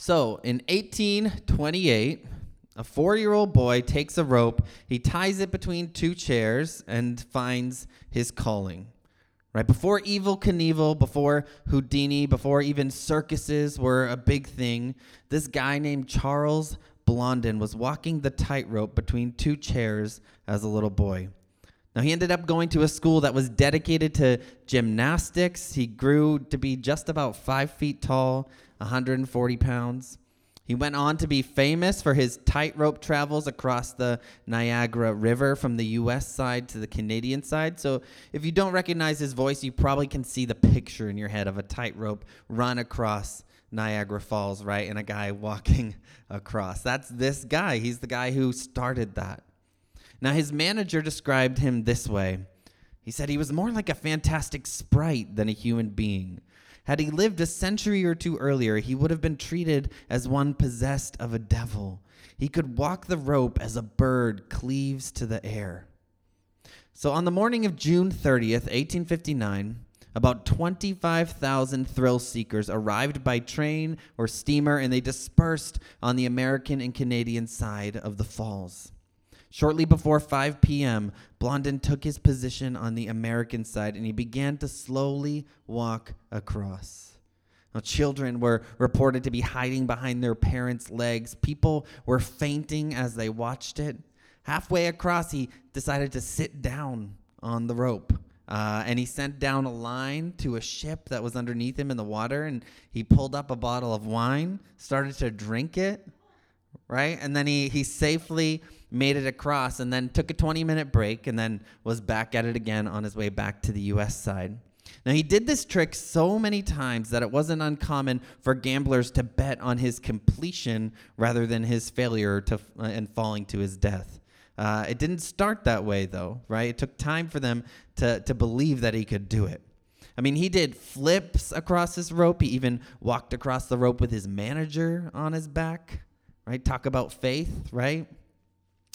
So in 1828, a four year old boy takes a rope, he ties it between two chairs, and finds his calling. Right before Evel Knievel, before Houdini, before even circuses were a big thing, this guy named Charles Blondin was walking the tightrope between two chairs as a little boy. Now, he ended up going to a school that was dedicated to gymnastics. He grew to be just about five feet tall, 140 pounds. He went on to be famous for his tightrope travels across the Niagara River from the US side to the Canadian side. So, if you don't recognize his voice, you probably can see the picture in your head of a tightrope run across Niagara Falls, right? And a guy walking across. That's this guy. He's the guy who started that. Now, his manager described him this way He said he was more like a fantastic sprite than a human being. Had he lived a century or two earlier, he would have been treated as one possessed of a devil. He could walk the rope as a bird cleaves to the air. So on the morning of June 30th, 1859, about 25,000 thrill seekers arrived by train or steamer and they dispersed on the American and Canadian side of the falls. Shortly before 5 p.m., Blondin took his position on the American side and he began to slowly walk across. Now, children were reported to be hiding behind their parents' legs. People were fainting as they watched it. Halfway across, he decided to sit down on the rope. Uh, and he sent down a line to a ship that was underneath him in the water. And he pulled up a bottle of wine, started to drink it, right? And then he, he safely made it across, and then took a 20 minute break, and then was back at it again on his way back to the US side. Now, he did this trick so many times that it wasn't uncommon for gamblers to bet on his completion rather than his failure to, uh, and falling to his death. Uh, it didn't start that way, though, right? It took time for them to, to believe that he could do it. I mean, he did flips across this rope. He even walked across the rope with his manager on his back, right? Talk about faith, right?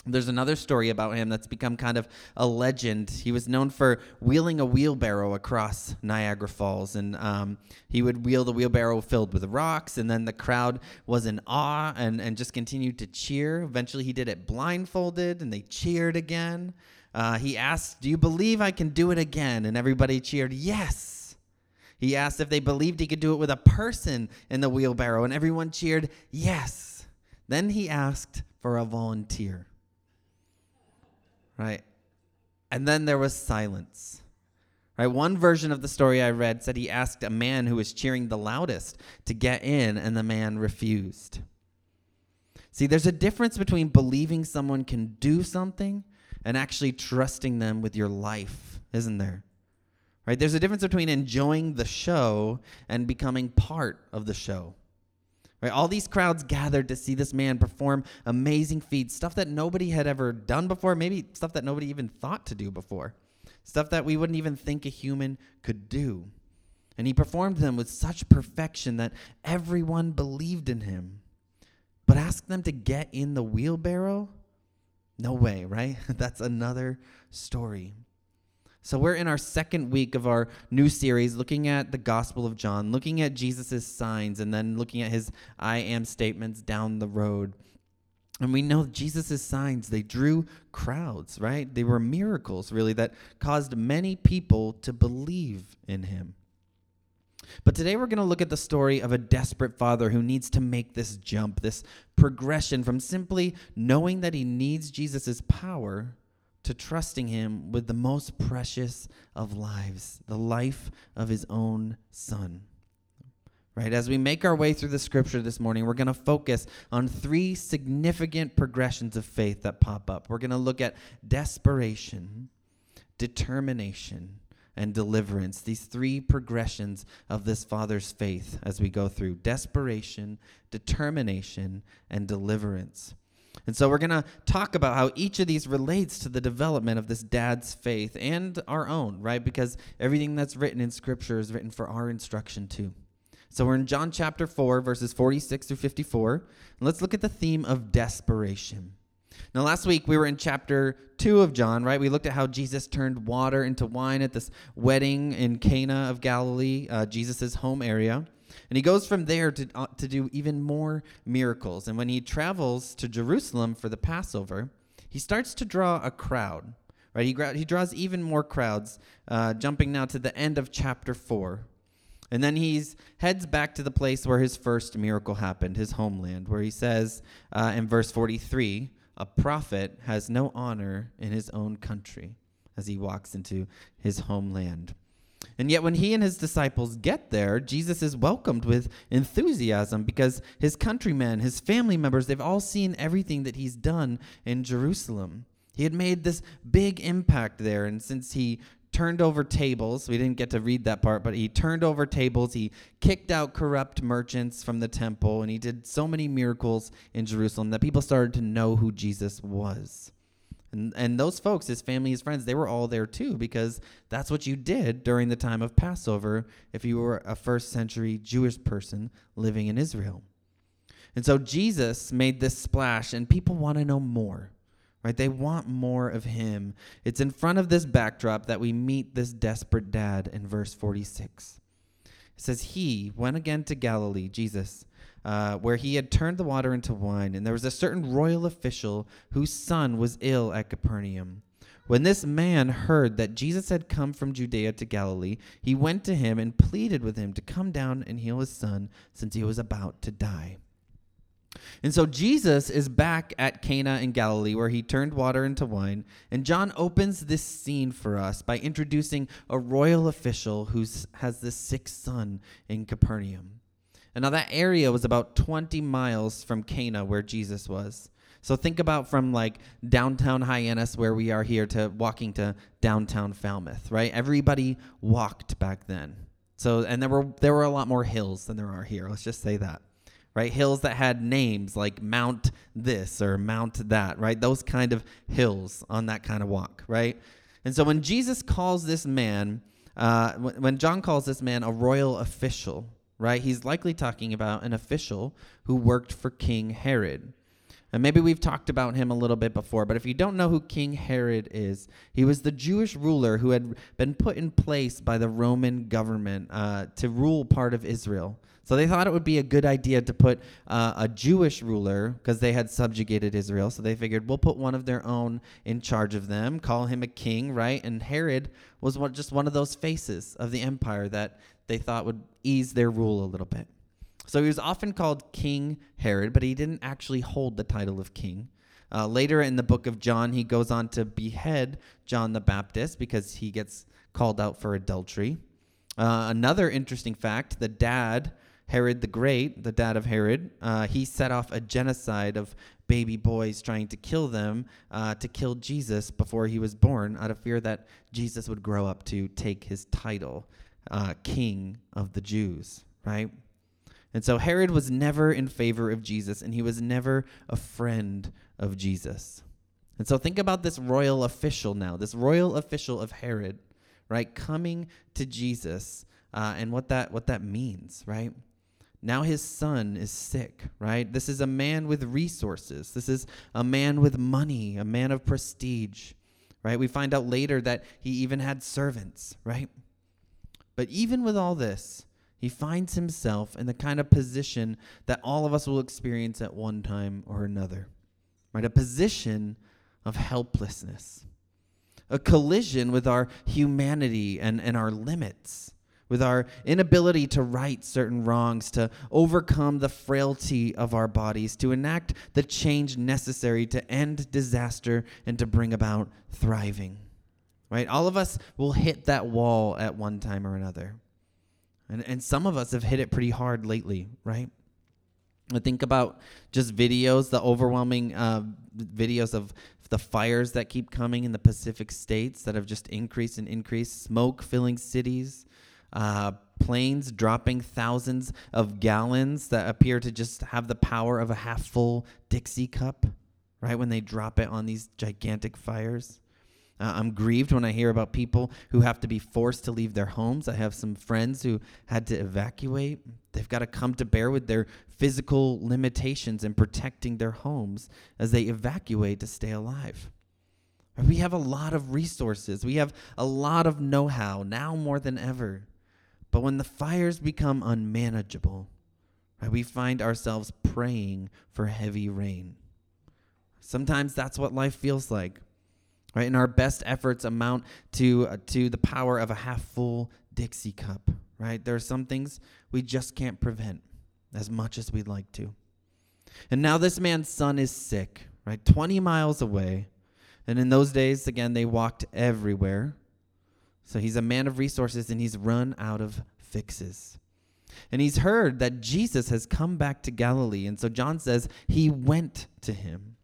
There's another story about him that's become kind of a legend. He was known for wheeling a wheelbarrow across Niagara Falls, and um, he would wheel the wheelbarrow filled with rocks, and then the crowd was in awe and, and just continued to cheer. Eventually, he did it blindfolded, and they cheered again. Uh, he asked, Do you believe I can do it again? And everybody cheered, Yes. He asked if they believed he could do it with a person in the wheelbarrow, and everyone cheered, Yes. Then he asked for a volunteer right? And then there was silence. Right? One version of the story I read said he asked a man who was cheering the loudest to get in, and the man refused. See, there's a difference between believing someone can do something and actually trusting them with your life, isn't there? Right? There's a difference between enjoying the show and becoming part of the show. Right? All these crowds gathered to see this man perform amazing feats, stuff that nobody had ever done before, maybe stuff that nobody even thought to do before, stuff that we wouldn't even think a human could do. And he performed them with such perfection that everyone believed in him. But ask them to get in the wheelbarrow? No way, right? That's another story. So, we're in our second week of our new series looking at the Gospel of John, looking at Jesus' signs, and then looking at his I am statements down the road. And we know Jesus' signs, they drew crowds, right? They were miracles, really, that caused many people to believe in him. But today we're going to look at the story of a desperate father who needs to make this jump, this progression from simply knowing that he needs Jesus' power to trusting him with the most precious of lives, the life of his own son. Right? As we make our way through the scripture this morning, we're going to focus on three significant progressions of faith that pop up. We're going to look at desperation, determination, and deliverance. These three progressions of this father's faith as we go through desperation, determination, and deliverance. And so we're going to talk about how each of these relates to the development of this dad's faith and our own, right? Because everything that's written in Scripture is written for our instruction too. So we're in John chapter 4, verses 46 through 54. And let's look at the theme of desperation. Now, last week we were in chapter 2 of John, right? We looked at how Jesus turned water into wine at this wedding in Cana of Galilee, uh, Jesus' home area. And he goes from there to, uh, to do even more miracles. And when he travels to Jerusalem for the Passover, he starts to draw a crowd. Right? He, gra- he draws even more crowds, uh, jumping now to the end of chapter 4. And then he heads back to the place where his first miracle happened, his homeland, where he says uh, in verse 43 a prophet has no honor in his own country as he walks into his homeland. And yet, when he and his disciples get there, Jesus is welcomed with enthusiasm because his countrymen, his family members, they've all seen everything that he's done in Jerusalem. He had made this big impact there. And since he turned over tables. We didn't get to read that part, but he turned over tables. He kicked out corrupt merchants from the temple, and he did so many miracles in Jerusalem that people started to know who Jesus was. And, and those folks, his family, his friends, they were all there too because that's what you did during the time of Passover if you were a first century Jewish person living in Israel. And so Jesus made this splash, and people want to know more right? They want more of him. It's in front of this backdrop that we meet this desperate dad in verse 46. It says, He went again to Galilee, Jesus, uh, where he had turned the water into wine, and there was a certain royal official whose son was ill at Capernaum. When this man heard that Jesus had come from Judea to Galilee, he went to him and pleaded with him to come down and heal his son, since he was about to die. And so Jesus is back at Cana in Galilee where he turned water into wine. And John opens this scene for us by introducing a royal official who has this sick son in Capernaum. And now that area was about 20 miles from Cana where Jesus was. So think about from like downtown Hyannis where we are here to walking to downtown Falmouth, right? Everybody walked back then. So and there were there were a lot more hills than there are here. Let's just say that right? Hills that had names like Mount this or Mount that, right? Those kind of hills on that kind of walk, right? And so when Jesus calls this man, uh, when John calls this man a royal official, right, he's likely talking about an official who worked for King Herod. And maybe we've talked about him a little bit before, but if you don't know who King Herod is, he was the Jewish ruler who had been put in place by the Roman government uh, to rule part of Israel. So they thought it would be a good idea to put uh, a Jewish ruler because they had subjugated Israel. So they figured we'll put one of their own in charge of them, call him a king, right? And Herod was one, just one of those faces of the empire that they thought would ease their rule a little bit. So he was often called King Herod, but he didn't actually hold the title of king. Uh, later in the book of John, he goes on to behead John the Baptist because he gets called out for adultery. Uh, another interesting fact the dad Herod the Great, the dad of Herod, uh, he set off a genocide of baby boys trying to kill them uh, to kill Jesus before he was born out of fear that Jesus would grow up to take his title, uh, King of the Jews, right? And so Herod was never in favor of Jesus and he was never a friend of Jesus. And so think about this royal official now, this royal official of Herod, right, coming to Jesus uh, and what that what that means, right? Now his son is sick, right? This is a man with resources. This is a man with money, a man of prestige, right? We find out later that he even had servants, right? But even with all this, he finds himself in the kind of position that all of us will experience at one time or another, right? A position of helplessness, a collision with our humanity and, and our limits with our inability to right certain wrongs, to overcome the frailty of our bodies, to enact the change necessary to end disaster and to bring about thriving. Right? All of us will hit that wall at one time or another. And, and some of us have hit it pretty hard lately, right? I think about just videos, the overwhelming uh, videos of the fires that keep coming in the Pacific states that have just increased and increased, smoke filling cities, uh, planes dropping thousands of gallons that appear to just have the power of a half full Dixie cup, right? When they drop it on these gigantic fires. Uh, I'm grieved when I hear about people who have to be forced to leave their homes. I have some friends who had to evacuate. They've got to come to bear with their physical limitations in protecting their homes as they evacuate to stay alive. We have a lot of resources, we have a lot of know how now more than ever. But when the fires become unmanageable, we find ourselves praying for heavy rain. Sometimes that's what life feels like. Right? And our best efforts amount to uh, to the power of a half full Dixie cup, right? There are some things we just can't prevent as much as we'd like to. And now this man's son is sick, right? 20 miles away. And in those days, again, they walked everywhere. So he's a man of resources and he's run out of fixes. And he's heard that Jesus has come back to Galilee. And so John says he went to him.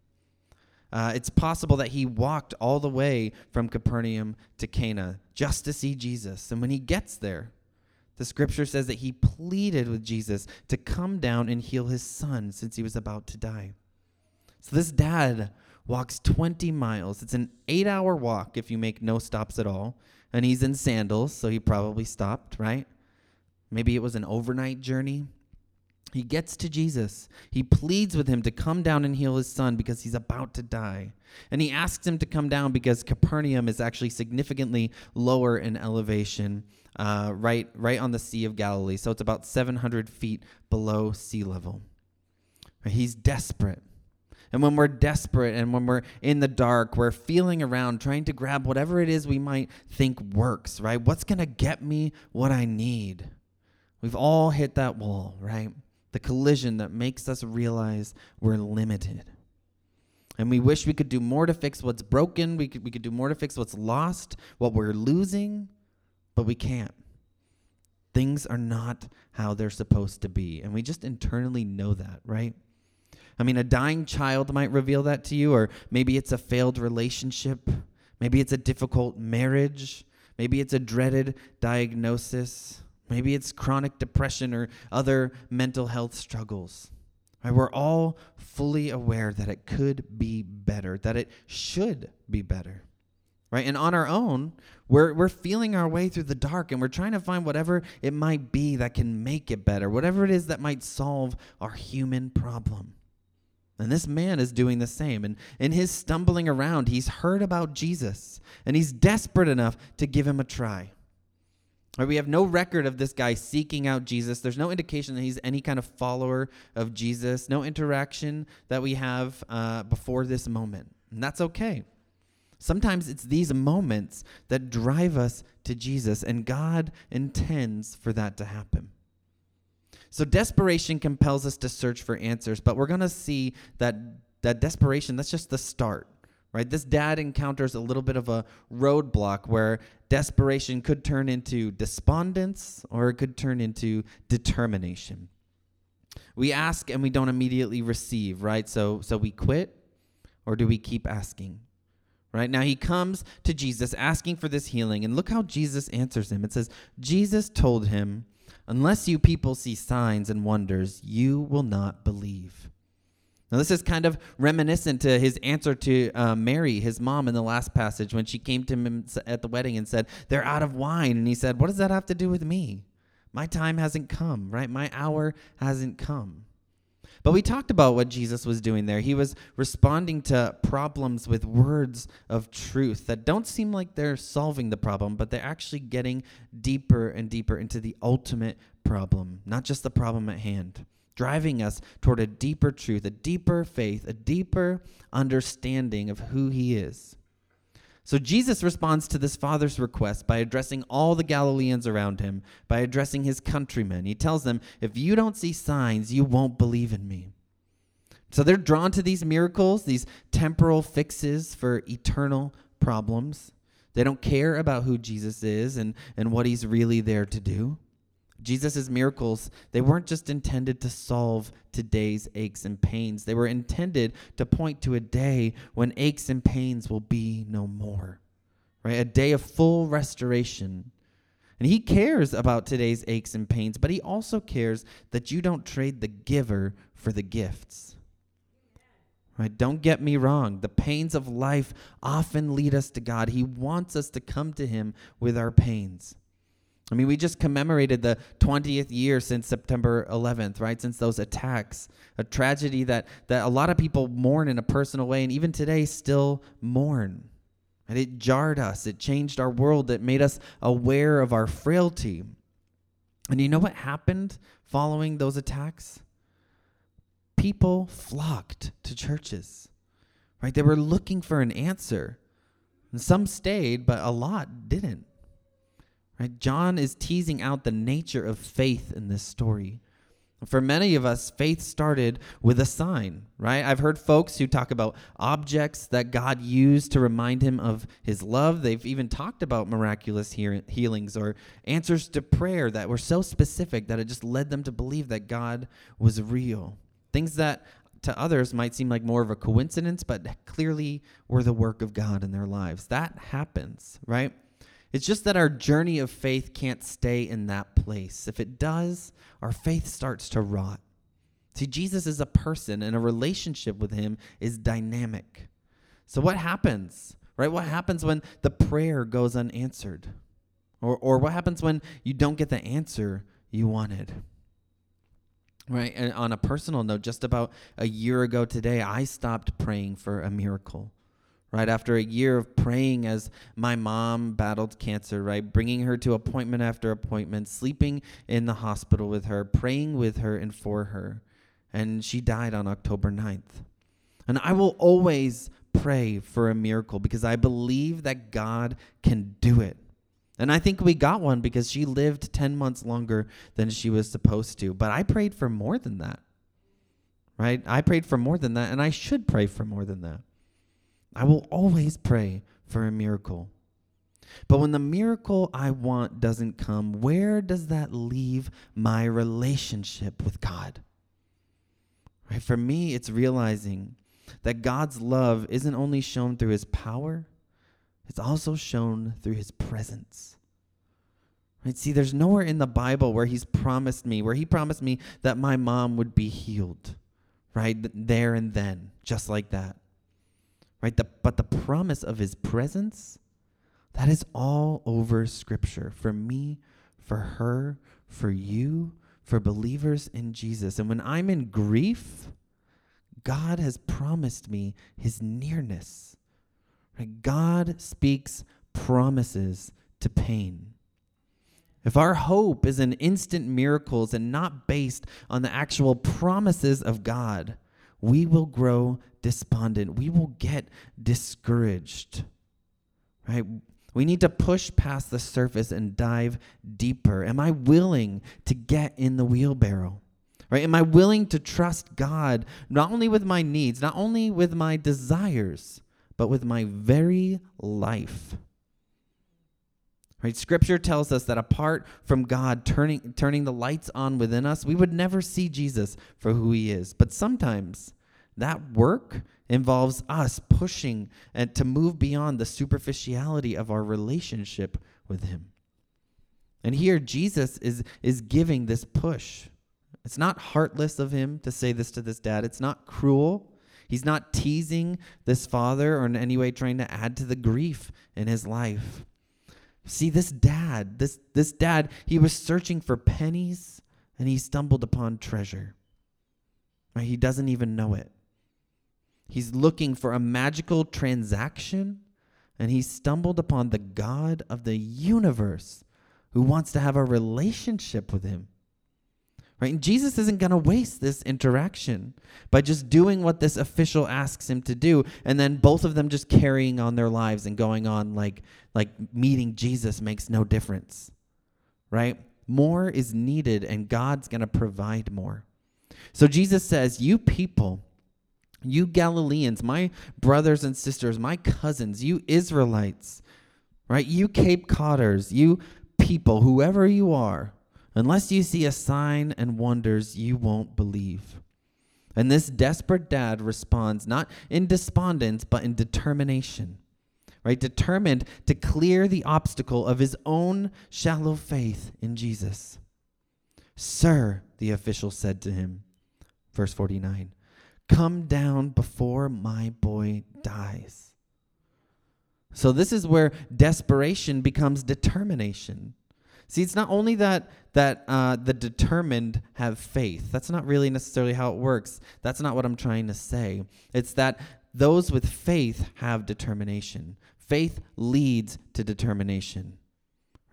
Uh, it's possible that he walked all the way from Capernaum to Cana just to see Jesus. And when he gets there, the scripture says that he pleaded with Jesus to come down and heal his son since he was about to die. So this dad walks 20 miles. It's an eight hour walk if you make no stops at all. And he's in sandals, so he probably stopped, right? Maybe it was an overnight journey. He gets to Jesus. He pleads with him to come down and heal his son because he's about to die. And he asks him to come down because Capernaum is actually significantly lower in elevation, uh, right, right on the Sea of Galilee. So it's about 700 feet below sea level. He's desperate. And when we're desperate and when we're in the dark, we're feeling around, trying to grab whatever it is we might think works, right? What's going to get me what I need? We've all hit that wall, right? The collision that makes us realize we're limited. And we wish we could do more to fix what's broken. We could, we could do more to fix what's lost, what we're losing, but we can't. Things are not how they're supposed to be. And we just internally know that, right? I mean, a dying child might reveal that to you, or maybe it's a failed relationship. Maybe it's a difficult marriage. Maybe it's a dreaded diagnosis. Maybe it's chronic depression or other mental health struggles. Right? We're all fully aware that it could be better, that it should be better. Right? And on our own, we're, we're feeling our way through the dark and we're trying to find whatever it might be that can make it better, whatever it is that might solve our human problem. And this man is doing the same. And in his stumbling around, he's heard about Jesus and he's desperate enough to give him a try. We have no record of this guy seeking out Jesus. There's no indication that he's any kind of follower of Jesus, no interaction that we have uh, before this moment. And that's okay. Sometimes it's these moments that drive us to Jesus, and God intends for that to happen. So desperation compels us to search for answers, but we're going to see that that desperation that's just the start right? This dad encounters a little bit of a roadblock where desperation could turn into despondence or it could turn into determination. We ask and we don't immediately receive, right? So so we quit or do we keep asking? Right? Now he comes to Jesus asking for this healing and look how Jesus answers him. It says Jesus told him, "Unless you people see signs and wonders, you will not believe." Now, this is kind of reminiscent to his answer to uh, Mary, his mom, in the last passage when she came to him at the wedding and said, They're out of wine. And he said, What does that have to do with me? My time hasn't come, right? My hour hasn't come. But we talked about what Jesus was doing there. He was responding to problems with words of truth that don't seem like they're solving the problem, but they're actually getting deeper and deeper into the ultimate problem, not just the problem at hand driving us toward a deeper truth, a deeper faith, a deeper understanding of who he is. So Jesus responds to this father's request by addressing all the Galileans around him, by addressing his countrymen. He tells them, If you don't see signs, you won't believe in me. So they're drawn to these miracles, these temporal fixes for eternal problems. They don't care about who Jesus is and, and what he's really there to do. Jesus' miracles, they weren't just intended to solve today's aches and pains. They were intended to point to a day when aches and pains will be no more, right? A day of full restoration. And he cares about today's aches and pains, but he also cares that you don't trade the giver for the gifts. Right? Don't get me wrong. The pains of life often lead us to God. He wants us to come to him with our pains. I mean, we just commemorated the 20th year since September 11th, right? Since those attacks, a tragedy that, that a lot of people mourn in a personal way, and even today still mourn. And it jarred us, it changed our world, it made us aware of our frailty. And you know what happened following those attacks? People flocked to churches, right? They were looking for an answer. And some stayed, but a lot didn't. Right? John is teasing out the nature of faith in this story. For many of us, faith started with a sign, right? I've heard folks who talk about objects that God used to remind him of his love. They've even talked about miraculous healings or answers to prayer that were so specific that it just led them to believe that God was real. Things that to others might seem like more of a coincidence, but clearly were the work of God in their lives. That happens, right? It's just that our journey of faith can't stay in that place. If it does, our faith starts to rot. See, Jesus is a person, and a relationship with him is dynamic. So, what happens, right? What happens when the prayer goes unanswered? Or, or what happens when you don't get the answer you wanted? Right? And on a personal note, just about a year ago today, I stopped praying for a miracle right? After a year of praying as my mom battled cancer right? Bringing her to appointment after appointment sleeping in the hospital with her praying with her and for her. And she died on october 9th and i will always pray for a miracle because i believe that god can do it. And i think we got one because she lived 10 months longer than she was supposed to. But i prayed for more than that right? I prayed for more than that and i should pray for more than that I will always pray for a miracle. But when the miracle I want doesn't come, where does that leave my relationship with God? Right? For me, it's realizing that God's love isn't only shown through his power, it's also shown through his presence. Right? See, there's nowhere in the Bible where he's promised me, where he promised me that my mom would be healed, right? There and then, just like that right? The, but the promise of his presence, that is all over Scripture for me, for her, for you, for believers in Jesus. And when I'm in grief, God has promised me his nearness. Right? God speaks promises to pain. If our hope is in instant miracles and not based on the actual promises of God, we will grow despondent. We will get discouraged. Right? We need to push past the surface and dive deeper. Am I willing to get in the wheelbarrow? Right? Am I willing to trust God not only with my needs, not only with my desires, but with my very life? Right? Scripture tells us that apart from God turning turning the lights on within us, we would never see Jesus for who he is. But sometimes that work involves us pushing and to move beyond the superficiality of our relationship with him. And here Jesus is is giving this push. It's not heartless of him to say this to this dad. It's not cruel. He's not teasing this father or in any way trying to add to the grief in his life. See, this dad, this, this dad, he was searching for pennies and he stumbled upon treasure. He doesn't even know it. He's looking for a magical transaction, and he stumbled upon the God of the universe who wants to have a relationship with him. Right? And Jesus isn't going to waste this interaction by just doing what this official asks him to do and then both of them just carrying on their lives and going on like like meeting Jesus makes no difference. Right? More is needed and God's going to provide more. So Jesus says, "You people you Galileans, my brothers and sisters, my cousins, you Israelites, right? You Cape Codders, you people, whoever you are, unless you see a sign and wonders, you won't believe. And this desperate dad responds not in despondence, but in determination, right? Determined to clear the obstacle of his own shallow faith in Jesus. Sir, the official said to him, verse 49 Come down before my boy dies. So, this is where desperation becomes determination. See, it's not only that that uh, the determined have faith. That's not really necessarily how it works. That's not what I'm trying to say. It's that those with faith have determination. Faith leads to determination.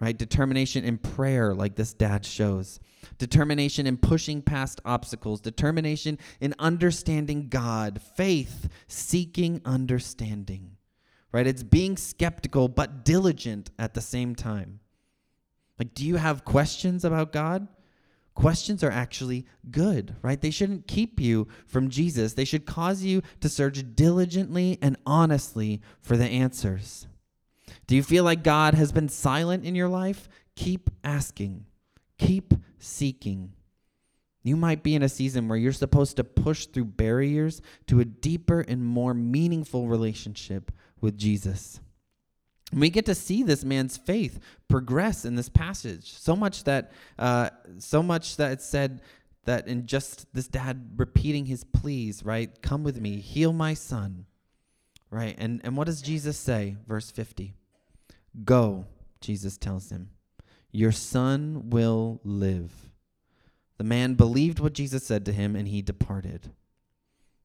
right? Determination in prayer, like this dad shows. Determination in pushing past obstacles. Determination in understanding God. Faith, seeking understanding, right? It's being skeptical but diligent at the same time. Like, do you have questions about God? Questions are actually good, right? They shouldn't keep you from Jesus. They should cause you to search diligently and honestly for the answers. Do you feel like God has been silent in your life? Keep asking, keep seeking. You might be in a season where you're supposed to push through barriers to a deeper and more meaningful relationship with Jesus. We get to see this man's faith progress in this passage so much that uh, so much that said that in just this dad repeating his pleas right come with me heal my son right and and what does jesus say verse 50 Go, Jesus tells him, your son will live. The man believed what Jesus said to him and he departed.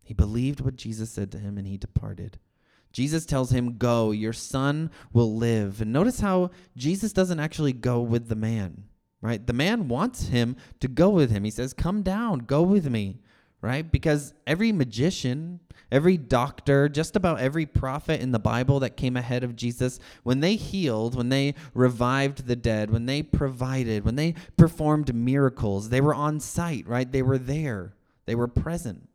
He believed what Jesus said to him and he departed. Jesus tells him, Go, your son will live. And notice how Jesus doesn't actually go with the man, right? The man wants him to go with him. He says, Come down, go with me right? Because every magician, every doctor, just about every prophet in the Bible that came ahead of Jesus, when they healed, when they revived the dead, when they provided, when they performed miracles, they were on site, right? They were there, they were present.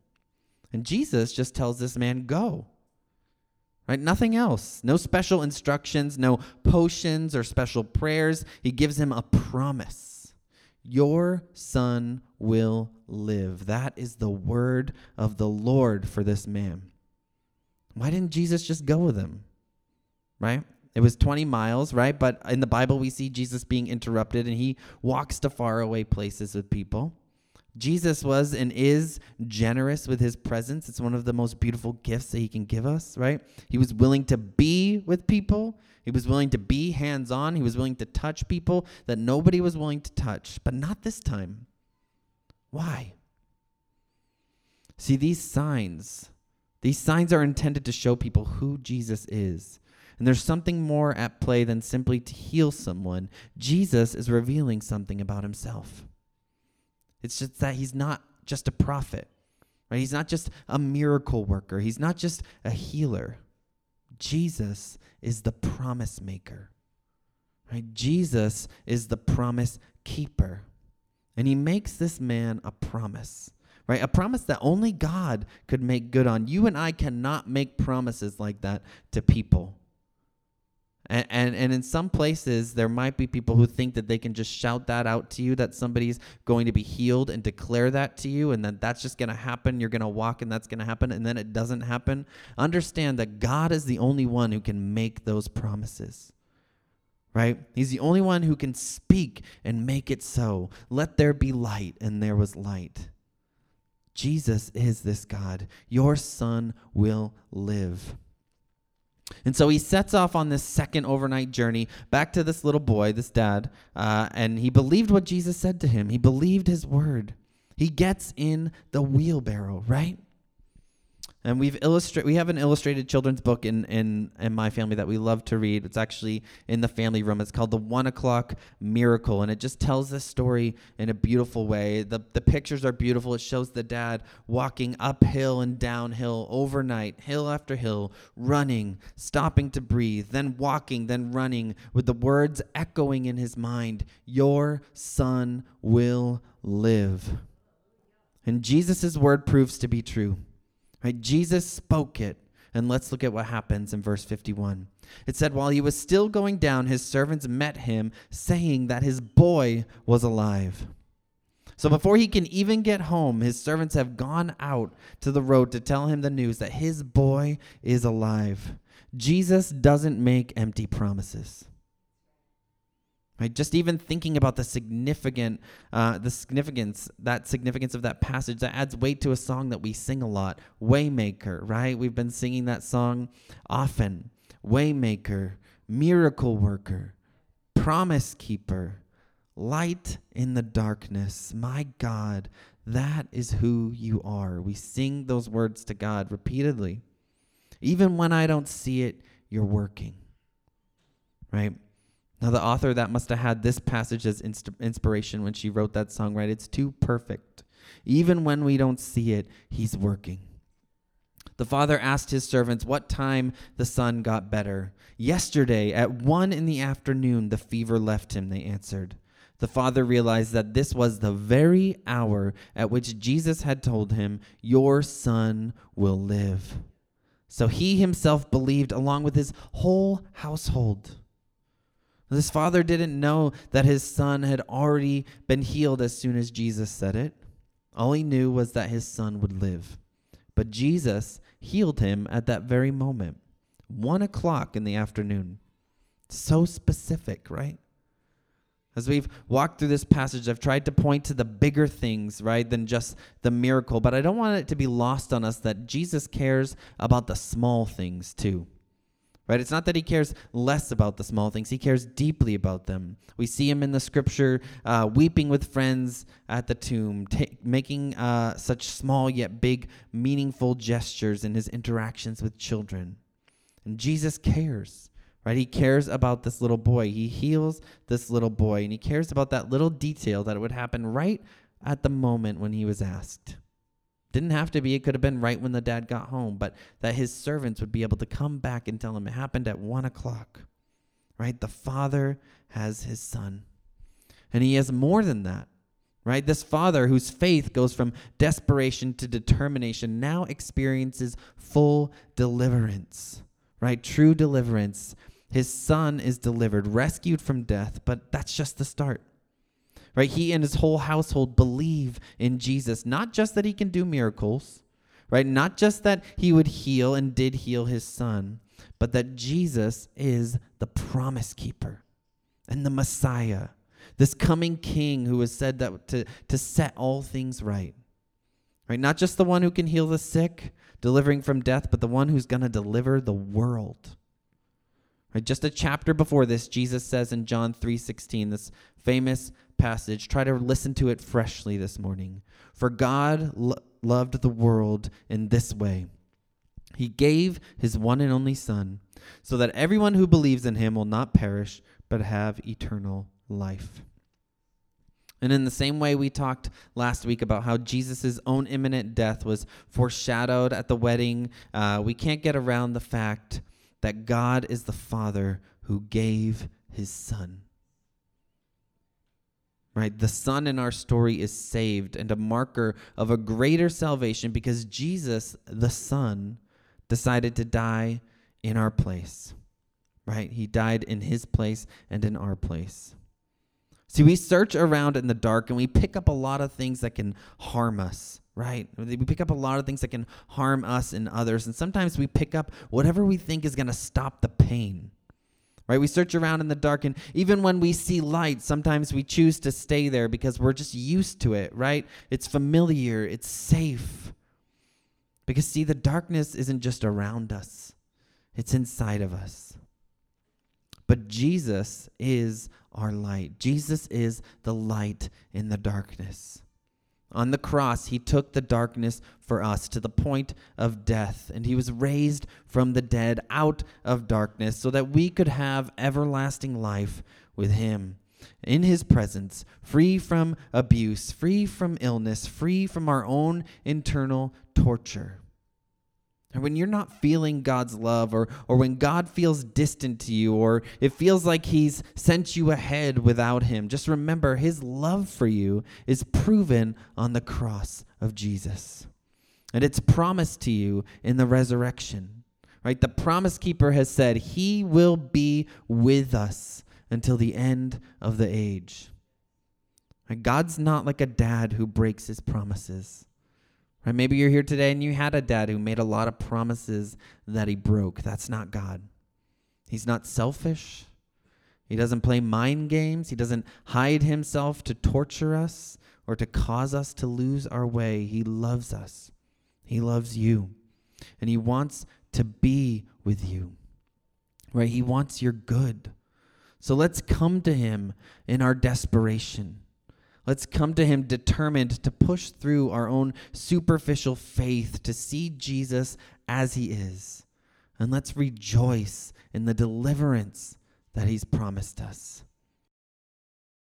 And Jesus just tells this man, go. Right? Nothing else. No special instructions, no potions or special prayers. He gives him a promise your son will live. That is the word of the Lord for this man. Why didn't Jesus just go with him? Right? It was 20 miles, right? But in the Bible, we see Jesus being interrupted and he walks to faraway places with people. Jesus was and is generous with his presence. It's one of the most beautiful gifts that he can give us, right? He was willing to be with people. He was willing to be hands on. He was willing to touch people that nobody was willing to touch, but not this time. Why? See, these signs, these signs are intended to show people who Jesus is. And there's something more at play than simply to heal someone. Jesus is revealing something about himself. It's just that he's not just a prophet, right? He's not just a miracle worker. He's not just a healer. Jesus is the promise maker, right? Jesus is the promise keeper. And he makes this man a promise, right? A promise that only God could make good on. You and I cannot make promises like that to people. And, and, and in some places, there might be people who think that they can just shout that out to you, that somebody's going to be healed and declare that to you, and that that's just going to happen. You're going to walk and that's going to happen, and then it doesn't happen. Understand that God is the only one who can make those promises. Right? He's the only one who can speak and make it so. Let there be light, and there was light. Jesus is this God. Your son will live. And so he sets off on this second overnight journey back to this little boy, this dad, uh, and he believed what Jesus said to him. He believed his word. He gets in the wheelbarrow, right? And we've illustrate we have an illustrated children's book in, in in my family that we love to read. It's actually in the family room. It's called The One O'Clock Miracle, and it just tells this story in a beautiful way. The the pictures are beautiful. It shows the dad walking uphill and downhill overnight, hill after hill, running, stopping to breathe, then walking, then running, with the words echoing in his mind, Your son will live. And Jesus' word proves to be true. Right? Jesus spoke it. And let's look at what happens in verse 51. It said, While he was still going down, his servants met him, saying that his boy was alive. So before he can even get home, his servants have gone out to the road to tell him the news that his boy is alive. Jesus doesn't make empty promises. Right? Just even thinking about the significant, uh, the significance, that significance of that passage, that adds weight to a song that we sing a lot. Waymaker, right? We've been singing that song often. Waymaker, miracle worker, promise keeper, light in the darkness. My God, that is who you are. We sing those words to God repeatedly. Even when I don't see it, you're working. Right? Now, the author that must have had this passage as inst- inspiration when she wrote that song, right? It's too perfect. Even when we don't see it, he's working. The father asked his servants what time the son got better. Yesterday, at one in the afternoon, the fever left him, they answered. The father realized that this was the very hour at which Jesus had told him, Your son will live. So he himself believed along with his whole household. This father didn't know that his son had already been healed as soon as Jesus said it. All he knew was that his son would live. But Jesus healed him at that very moment, one o'clock in the afternoon. So specific, right? As we've walked through this passage, I've tried to point to the bigger things, right, than just the miracle, but I don't want it to be lost on us that Jesus cares about the small things too. Right? It's not that he cares less about the small things, he cares deeply about them. We see him in the scripture uh, weeping with friends at the tomb, making uh, such small yet big, meaningful gestures in his interactions with children. And Jesus cares, right? He cares about this little boy. He heals this little boy, and he cares about that little detail that would happen right at the moment when he was asked. Didn't have to be. It could have been right when the dad got home, but that his servants would be able to come back and tell him it happened at one o'clock. Right? The father has his son. And he has more than that. Right? This father, whose faith goes from desperation to determination, now experiences full deliverance. Right? True deliverance. His son is delivered, rescued from death, but that's just the start right? He and his whole household believe in Jesus, not just that he can do miracles, right? Not just that he would heal and did heal his son, but that Jesus is the promise keeper and the Messiah, this coming king who was said that to, to set all things right. Right? Not just the one who can heal the sick, delivering from death, but the one who's going to deliver the world. Just a chapter before this, Jesus says in John 3:16, this famous passage, try to listen to it freshly this morning. For God lo- loved the world in this way He gave His one and only Son, so that everyone who believes in Him will not perish, but have eternal life. And in the same way, we talked last week about how Jesus' own imminent death was foreshadowed at the wedding. Uh, we can't get around the fact that God is the Father who gave his Son. Right? The son in our story is saved and a marker of a greater salvation because Jesus, the son, decided to die in our place. Right? He died in his place and in our place. See, we search around in the dark and we pick up a lot of things that can harm us, right? We pick up a lot of things that can harm us and others. And sometimes we pick up whatever we think is going to stop the pain right? We search around in the dark, and even when we see light, sometimes we choose to stay there because we're just used to it, right? It's familiar, it's safe. Because, see, the darkness isn't just around us, it's inside of us. But Jesus is our light. Jesus is the light in the darkness. On the cross, he took the darkness for us to the point of death, and he was raised from the dead out of darkness so that we could have everlasting life with him in his presence, free from abuse, free from illness, free from our own internal torture. And when you're not feeling God's love, or, or when God feels distant to you, or it feels like He's sent you ahead without Him, just remember His love for you is proven on the cross of Jesus. And it's promised to you in the resurrection. Right? The promise keeper has said, He will be with us until the end of the age. And God's not like a dad who breaks his promises. Right? Maybe you're here today and you had a dad who made a lot of promises that he broke. That's not God. He's not selfish. He doesn't play mind games. He doesn't hide himself to torture us or to cause us to lose our way. He loves us. He loves you. And he wants to be with you. Right? He wants your good. So let's come to him in our desperation. Let's come to him determined to push through our own superficial faith to see Jesus as he is. And let's rejoice in the deliverance that He's promised us.